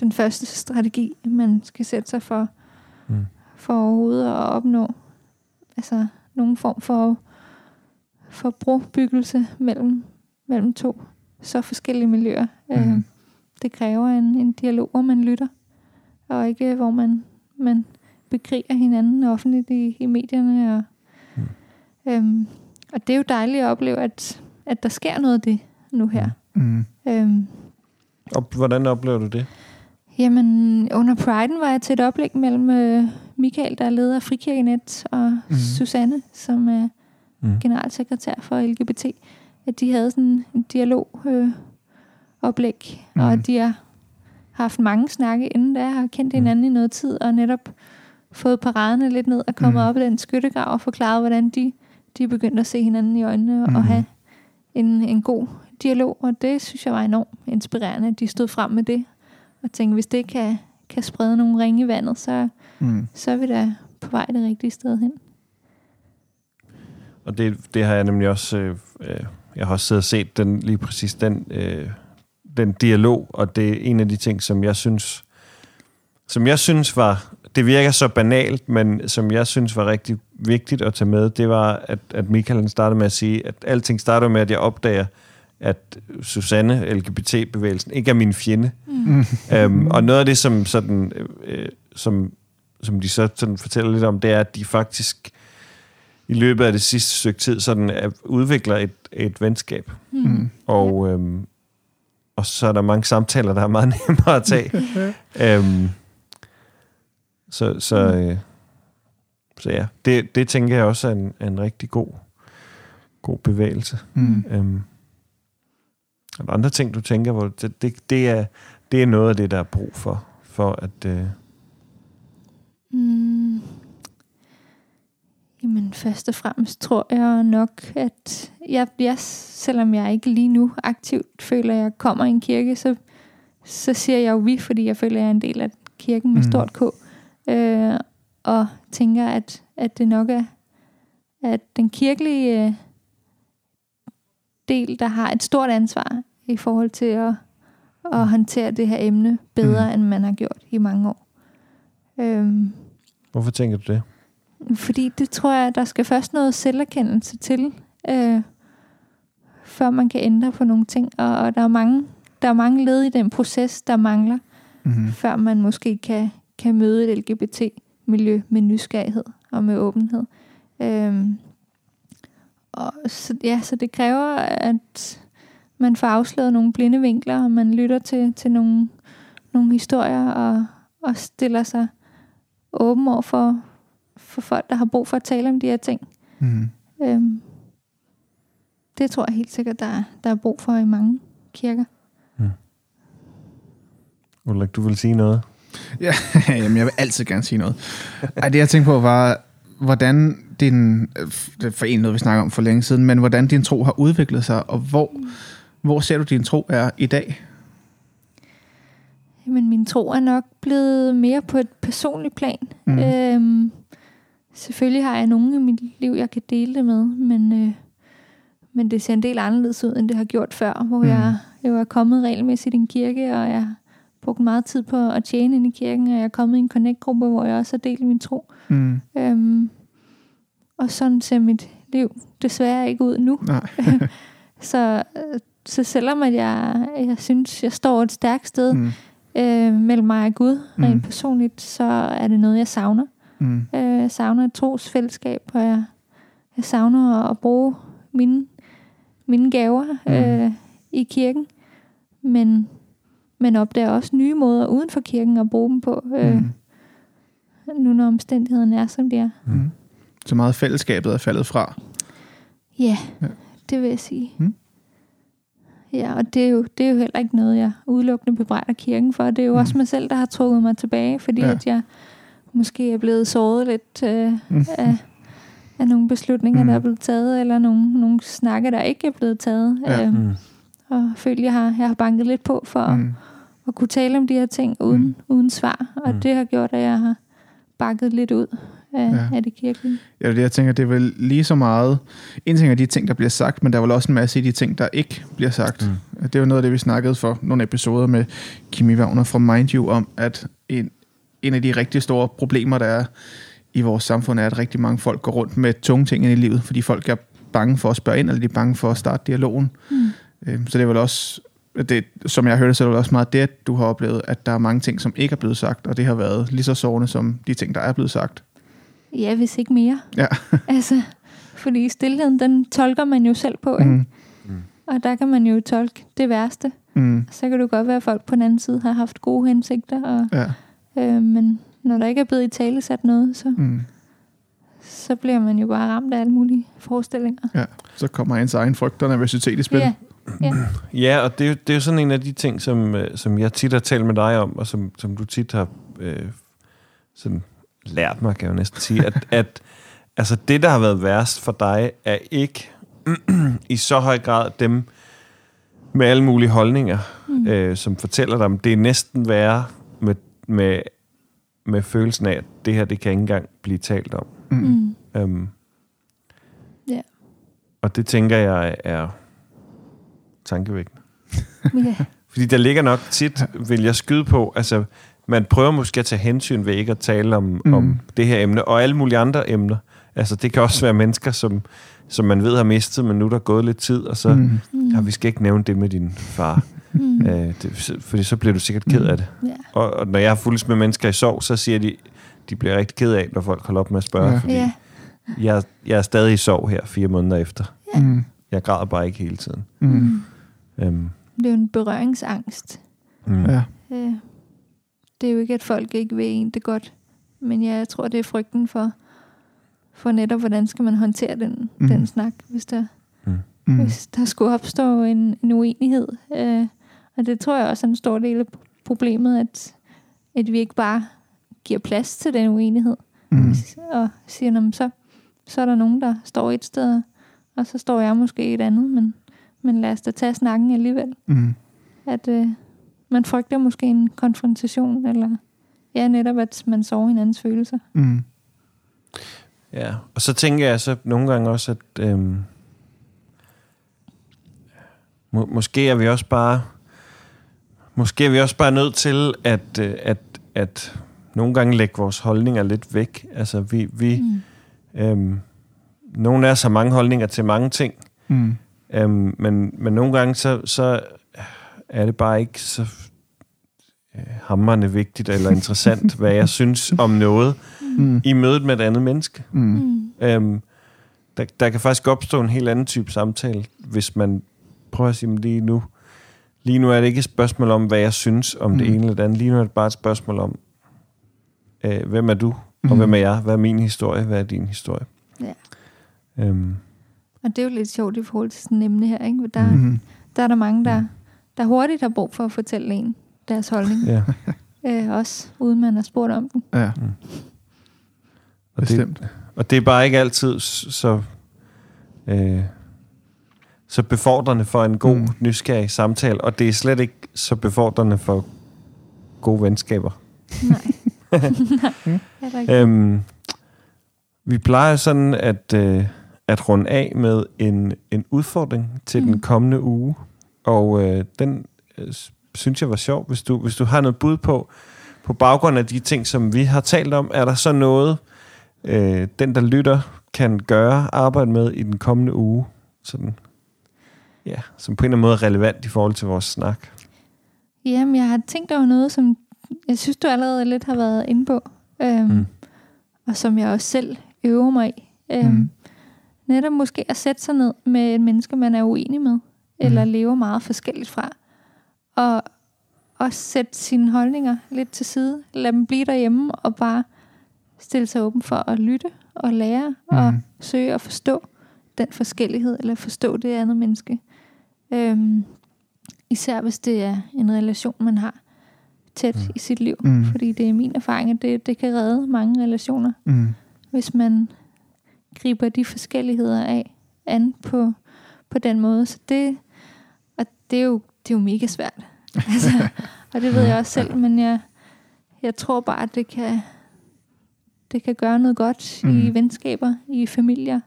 den første strategi, man skal sætte sig for, Mm. for overhovedet at opnå altså nogen form for, for brobyggelse mellem, mellem to så forskellige miljøer. Mm. Øh, Mhm. det kræver en, en dialog, hvor man lytter, og ikke hvor man, man bekriger hinanden offentligt i, i medierne. Og, Mm. øhm, og det er jo dejligt at opleve, at, at der sker noget af det nu her. Mm. Øhm, Og hvordan oplever du det? Jamen, under Priden var jeg til et oplæg mellem øh, Michael, der er leder af Frikirkenet, og mm. Susanne, som er mm. generalsekretær for LGBT, at de havde sådan en dialog øh, oplæg, mm. og de har haft mange snakke inden da, har kendt hinanden mm. i noget tid, og netop fået paraderne lidt ned og kommet mm. op i den skyttegrav og forklaret, hvordan de, de begyndte at se hinanden i øjnene mm. og have en, en god dialog, og det synes jeg var enormt inspirerende, at de stod frem med det, og tænkte, hvis det kan, kan sprede nogle ringe i vandet, så, mm. så er vi da på vej det rigtige sted hen. Og det, det har jeg nemlig også, øh, øh, jeg har også siddet og set den, lige præcis den, øh, den dialog, og det er en af de ting, som jeg synes, som jeg synes var, det virker så banalt, men som jeg synes var rigtig vigtigt at tage med, det var, at, at Michael startede med at sige, at alting starter med, at jeg opdager, at Susanne, LGBT-bevægelsen, ikke er min fjende. Mm. øhm, og noget af det, som, sådan, øh, som, som de så sådan fortæller lidt om, det er, at de faktisk i løbet af det sidste stykke tid sådan, at udvikler et, et venskab. Mm. Og, øhm, og så er der mange samtaler, der er meget nemmere at tage. øhm, så, så, øh, så ja, det, det tænker jeg også er en, er en rigtig god, god bevægelse. Mm. Øhm, er der andre ting, du tænker, hvor det, det, det, er, det er noget af det, der er brug for, for at... Øh... Mm. Jamen, først og fremmest tror jeg nok, at jeg, jeg, selvom jeg ikke lige nu aktivt føler, at jeg kommer i en kirke, så, så siger jeg jo vi, fordi jeg føler, at jeg er en del af kirken med mm. stort K. Øh, og tænker, at, at det nok er at den kirkelige øh, del, der har et stort ansvar i forhold til at, at håndtere det her emne bedre, mm. end man har gjort i mange år. Øhm, Hvorfor tænker du det? Fordi det tror jeg, der skal først noget selverkendelse til, øh, før man kan ændre på nogle ting. Og, og der, er mange, der er mange led i den proces, der mangler, mm-hmm. før man måske kan, kan møde et LGBT-miljø med nysgerrighed og med åbenhed. Øhm, og så, ja, så det kræver, at man får afsløret nogle blinde vinkler, og man lytter til, til nogle, nogle historier, og, og stiller sig åben over for, for folk, der har brug for at tale om de her ting. Mm. Øhm, det tror jeg helt sikkert, der, der er brug for i mange kirker. Mm. Ulrik, du vil sige noget? Ja, jamen, jeg vil altid gerne sige noget. Ej, det jeg tænkte på var, hvordan din, det er for en noget, vi snakker om for længe siden, men hvordan din tro har udviklet sig, og hvor, mm. hvor ser du, din tro er i dag? Jamen, min tro er nok blevet mere på et personligt plan. Mm. Øhm, selvfølgelig har jeg nogen i mit liv, jeg kan dele det med, men, øh, men det ser en del anderledes ud, end det har gjort før, hvor mm. jeg jo er kommet regelmæssigt i en kirke, og jeg brugt meget tid på at tjene ind i kirken, og jeg er kommet i en connect-gruppe, hvor jeg også har delt min tro. Mm. Øhm, og sådan ser mit liv desværre ikke ud nu. Nej. så, så selvom at jeg, jeg synes, jeg står et stærkt sted mm. øh, mellem mig og Gud, mm. rent personligt, så er det noget, jeg savner. Mm. Øh, jeg savner et trosfællesskab, og jeg, jeg savner at bruge mine, mine gaver mm. øh, i kirken. Men men opdager også nye måder uden for kirken at bruge dem på, øh, mm. nu når omstændighederne er, som de er. Mm. Så meget fællesskabet er faldet fra? Ja, ja. det vil jeg sige. Mm. Ja, og det er, jo, det er jo heller ikke noget, jeg udelukkende bebrejder kirken for. Det er jo mm. også mig selv, der har trukket mig tilbage, fordi ja. at jeg måske er blevet såret lidt øh, mm. af, af nogle beslutninger, mm. der er blevet taget, eller nogle, nogle snakke, der ikke er blevet taget. Ja. Øh, mm. Og føler, jeg har, jeg har banket lidt på for mm at kunne tale om de her ting uden, mm. uden svar. Og mm. det har gjort, at jeg har bakket lidt ud af, ja. af det kirkelige. Ja, det jeg tænker, det er vel lige så meget... En ting er de ting, der bliver sagt, men der er vel også en masse af de ting, der ikke bliver sagt. Mm. Det er jo noget af det, vi snakkede for nogle episoder med Kimi Wagner fra Mind You om, at en, en af de rigtig store problemer, der er i vores samfund, er, at rigtig mange folk går rundt med tunge ting i livet, fordi folk er bange for at spørge ind, eller de er bange for at starte dialogen. Mm. Øhm, så det er vel også det, som jeg hørte, så er det også meget det, at du har oplevet, at der er mange ting, som ikke er blevet sagt, og det har været lige så sårende som de ting, der er blevet sagt. Ja, hvis ikke mere. Ja. altså, fordi stillheden, den tolker man jo selv på, ikke? Mm. Mm. Og der kan man jo tolke det værste. Mm. Så kan det godt være, at folk på den anden side har haft gode hensigter, og, ja. Øh, men når der ikke er blevet i tale sat noget, så, mm. så bliver man jo bare ramt af alle mulige forestillinger. Ja, så kommer ens egen frygt og nervøsitet i spil. Ja, ja. Ja, og det er, jo, det er jo sådan en af de ting, som, øh, som jeg tit har talt med dig om, og som, som du tit har øh, sådan lært mig, kan jeg jo næsten sige, at, at altså det, der har været værst for dig, er ikke i så høj grad dem med alle mulige holdninger, mm. øh, som fortæller dig det er næsten værre med, med, følelsen af, at det her, det kan ikke engang blive talt om. Mm. Øhm, Ja. Og det tænker jeg er tankevækkende. ja. Fordi der ligger nok tit, vil jeg skyde på, altså man prøver måske at tage hensyn ved ikke at tale om, Mm. mm. om det her emne, og alle mulige andre emner. Altså det kan også være mennesker, som, som man ved har mistet, men nu er der gået lidt tid, og så, mm. Mm. Mm. ja, vi skal ikke nævne det med din far, Mm. øh, det, fordi så bliver du sikkert ked af det. Ja. Og, og når jeg har fulgt med mennesker i sorg, så siger de, de bliver rigtig ked af, når folk holder op med at spørge, ja. fordi ja. jeg, jeg er stadig i sorg her fire måneder efter. Mm. Jeg græder bare ikke hele tiden. Mm. Øhm, Det er jo en berøringsangst. mm. Ja. Øh, det er jo ikke, at folk ikke vil en det godt. Men ja, jeg tror, det er frygten for, for netop, hvordan skal man håndtere den, mm. den snak, hvis der, Mm. Mm. hvis der skulle opstå en, en uenighed. Øh, og det tror jeg også er en stor del af problemet, at, at vi ikke bare giver plads til den uenighed. Mm. Og siger, "Nå, men så, så er der nogen, der står et sted, og så står jeg måske et andet, men, men lad os da tage snakken alligevel. Mm. At øh, man frygter måske en konfrontation, eller ja, netop at man sover hinandens følelser. Mm. Ja, og så tænker jeg så nogle gange også, at øhm, må, måske er vi også bare måske er vi også bare nødt til at, øh, at, at nogle gange lægge vores holdninger lidt væk. Altså vi, vi Mm. øhm, nogle af os har mange holdninger til mange ting, Mm. øhm, men, men nogle gange så, så er det bare ikke så øh, hammerende vigtigt eller interessant, hvad jeg synes om noget Mm. i mødet med et andet menneske. Mm. Mm. Øhm, der, der kan faktisk opstå en helt anden type samtale, hvis man prøver at sige, "Men lige nu, lige nu er det ikke et spørgsmål om, hvad jeg synes om mm. det Mm. ene eller det andet. Lige nu er det bare et spørgsmål om, øh, hvem er du, og Mm. hvem er jeg? Hvad er min historie? Hvad er din historie? Ja. Øhm, Og det er jo lidt sjovt i forhold til sådan emne her. Ikke? Der, Mm. der er der mange, der, der hurtigt har brug for at fortælle en deres holdning. ja. Øh, også uden man har spurgt om den. Ja, Og, det, bestemt. og det er bare ikke altid så, øh, så befordrende for en god, Mm. mm. nysgerrig samtale, og det er slet ikke så befordrende for gode venskaber. Nej. Nej. Ikke. Øhm, vi plejer sådan at, øh, at runde af med en, en udfordring til mm. Mm. den kommende uge. Og øh, den øh, synes jeg var sjov. Hvis du, hvis du har noget bud på, på baggrund af de ting, som vi har talt om, er der så noget, øh, den der lytter kan gøre, arbejde med i den kommende uge, sådan, ja, som på en eller anden måde er relevant i forhold til vores snak. Jamen, jeg har tænkt over noget, som jeg synes, du allerede lidt har været inde på. Øhm, Mm. Og som jeg også selv øver mig i. Øhm, Mm. Netop måske at sætte sig ned med et menneske, man er uenig med. Eller Mm. lever meget forskelligt fra. Og også sætte sine holdninger lidt til side. Lad dem blive derhjemme og bare stille sig åben for at lytte og lære mm. og søge at forstå den forskellighed, eller forstå det andet menneske. Øhm, især hvis det er en relation, man har tæt Mm. i sit liv. Mm. Fordi det er min erfaring, at det, det kan redde mange relationer, Mm. hvis man griber de forskelligheder af an på, på den måde. Så det, og det er jo, det er jo mega svært. altså, og det ved jeg også selv, men jeg, jeg tror bare, at det kan, det kan gøre noget godt mm. i venskaber, i familier,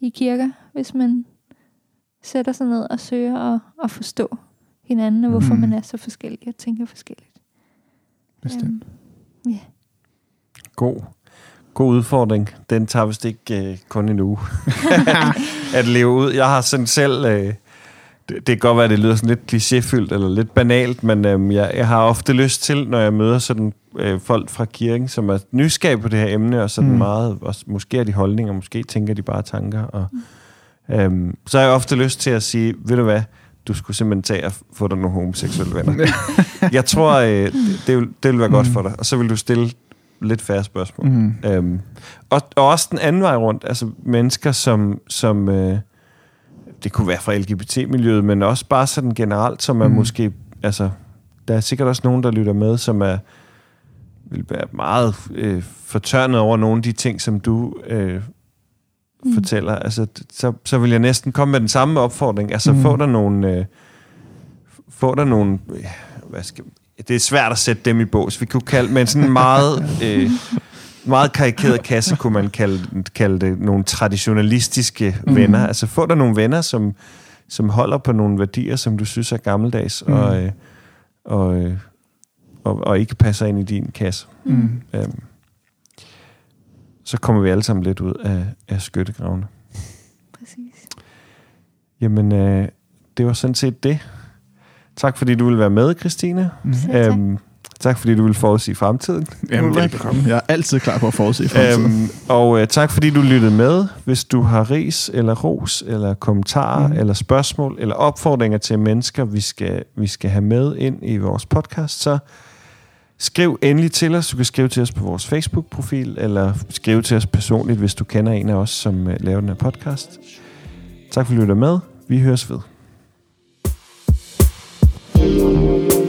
i kirker, hvis man sætter sig ned og søger at, at forstå hinanden, og hvorfor Mm. man er så forskellig og tænker forskelligt. Bestemt. Øhm, God, god udfordring. Den tager vist ikke øh, kun en uge at leve ud. Jeg har sådan selv... Øh, det, det kan godt være, at det lyder sådan lidt klichéfyldt eller lidt banalt, men øh, jeg, jeg har ofte lyst til, når jeg møder sådan øh, folk fra kirken, som er nysgerrige på det her emne, og sådan Mm. mm. meget... Og måske er de holdninger, måske tænker de bare tanker. Og, øh, så har jeg ofte lyst til at sige, ved du hvad, du skulle simpelthen tage og få dig nogle homoseksuelle venner. jeg tror, øh, det, det, vil, det vil være godt Mm. for dig. Og så vil du stille lidt færre spørgsmål. Mm. Øhm, og, og også den anden vej rundt, altså mennesker, som, som øh, det kunne være fra LGBT-miljøet, men også bare sådan generelt, som er Mm. måske, altså, der er sikkert også nogen, der lytter med, som er vil være meget øh, fortørnet over nogle af de ting, som du øh, Mm. fortæller. Altså, så, så vil jeg næsten komme med den samme opfordring. Altså, Mm. få der nogle... Øh, få der nogle... Øh, hvad skal, det er svært at sætte dem i bås. Vi kunne kalde, men sådan en meget... Øh, meget karikeret kasse, kunne man kalde, kalde det, nogle traditionalistiske mm. venner. Altså få der nogle venner, som, som holder på nogle værdier, som du synes er gammeldags, Mm. mm. og, øh, og, øh, og, og ikke passer ind i din kasse. Mm. Øhm, så kommer vi alle sammen lidt ud af, af skyttegravene. Præcis. Jamen, øh, det var sådan set det. Tak fordi du ville være med, Christine. Mm. Øhm, tak fordi du ville forudsige fremtiden. Jamen, velbekomme. Jeg er altid klar på at forudse fremtiden. Øhm, og øh, tak fordi du lyttede med. Hvis du har ris eller ros, eller kommentarer, mm. eller spørgsmål, eller opfordringer til mennesker, vi skal, vi skal have med ind i vores podcast, så skriv endelig til os. Du kan skrive til os på vores Facebook-profil, eller skrive til os personligt, hvis du kender en af os, som øh, laver den her podcast. Tak for at lytte med. Vi høres ved. thank you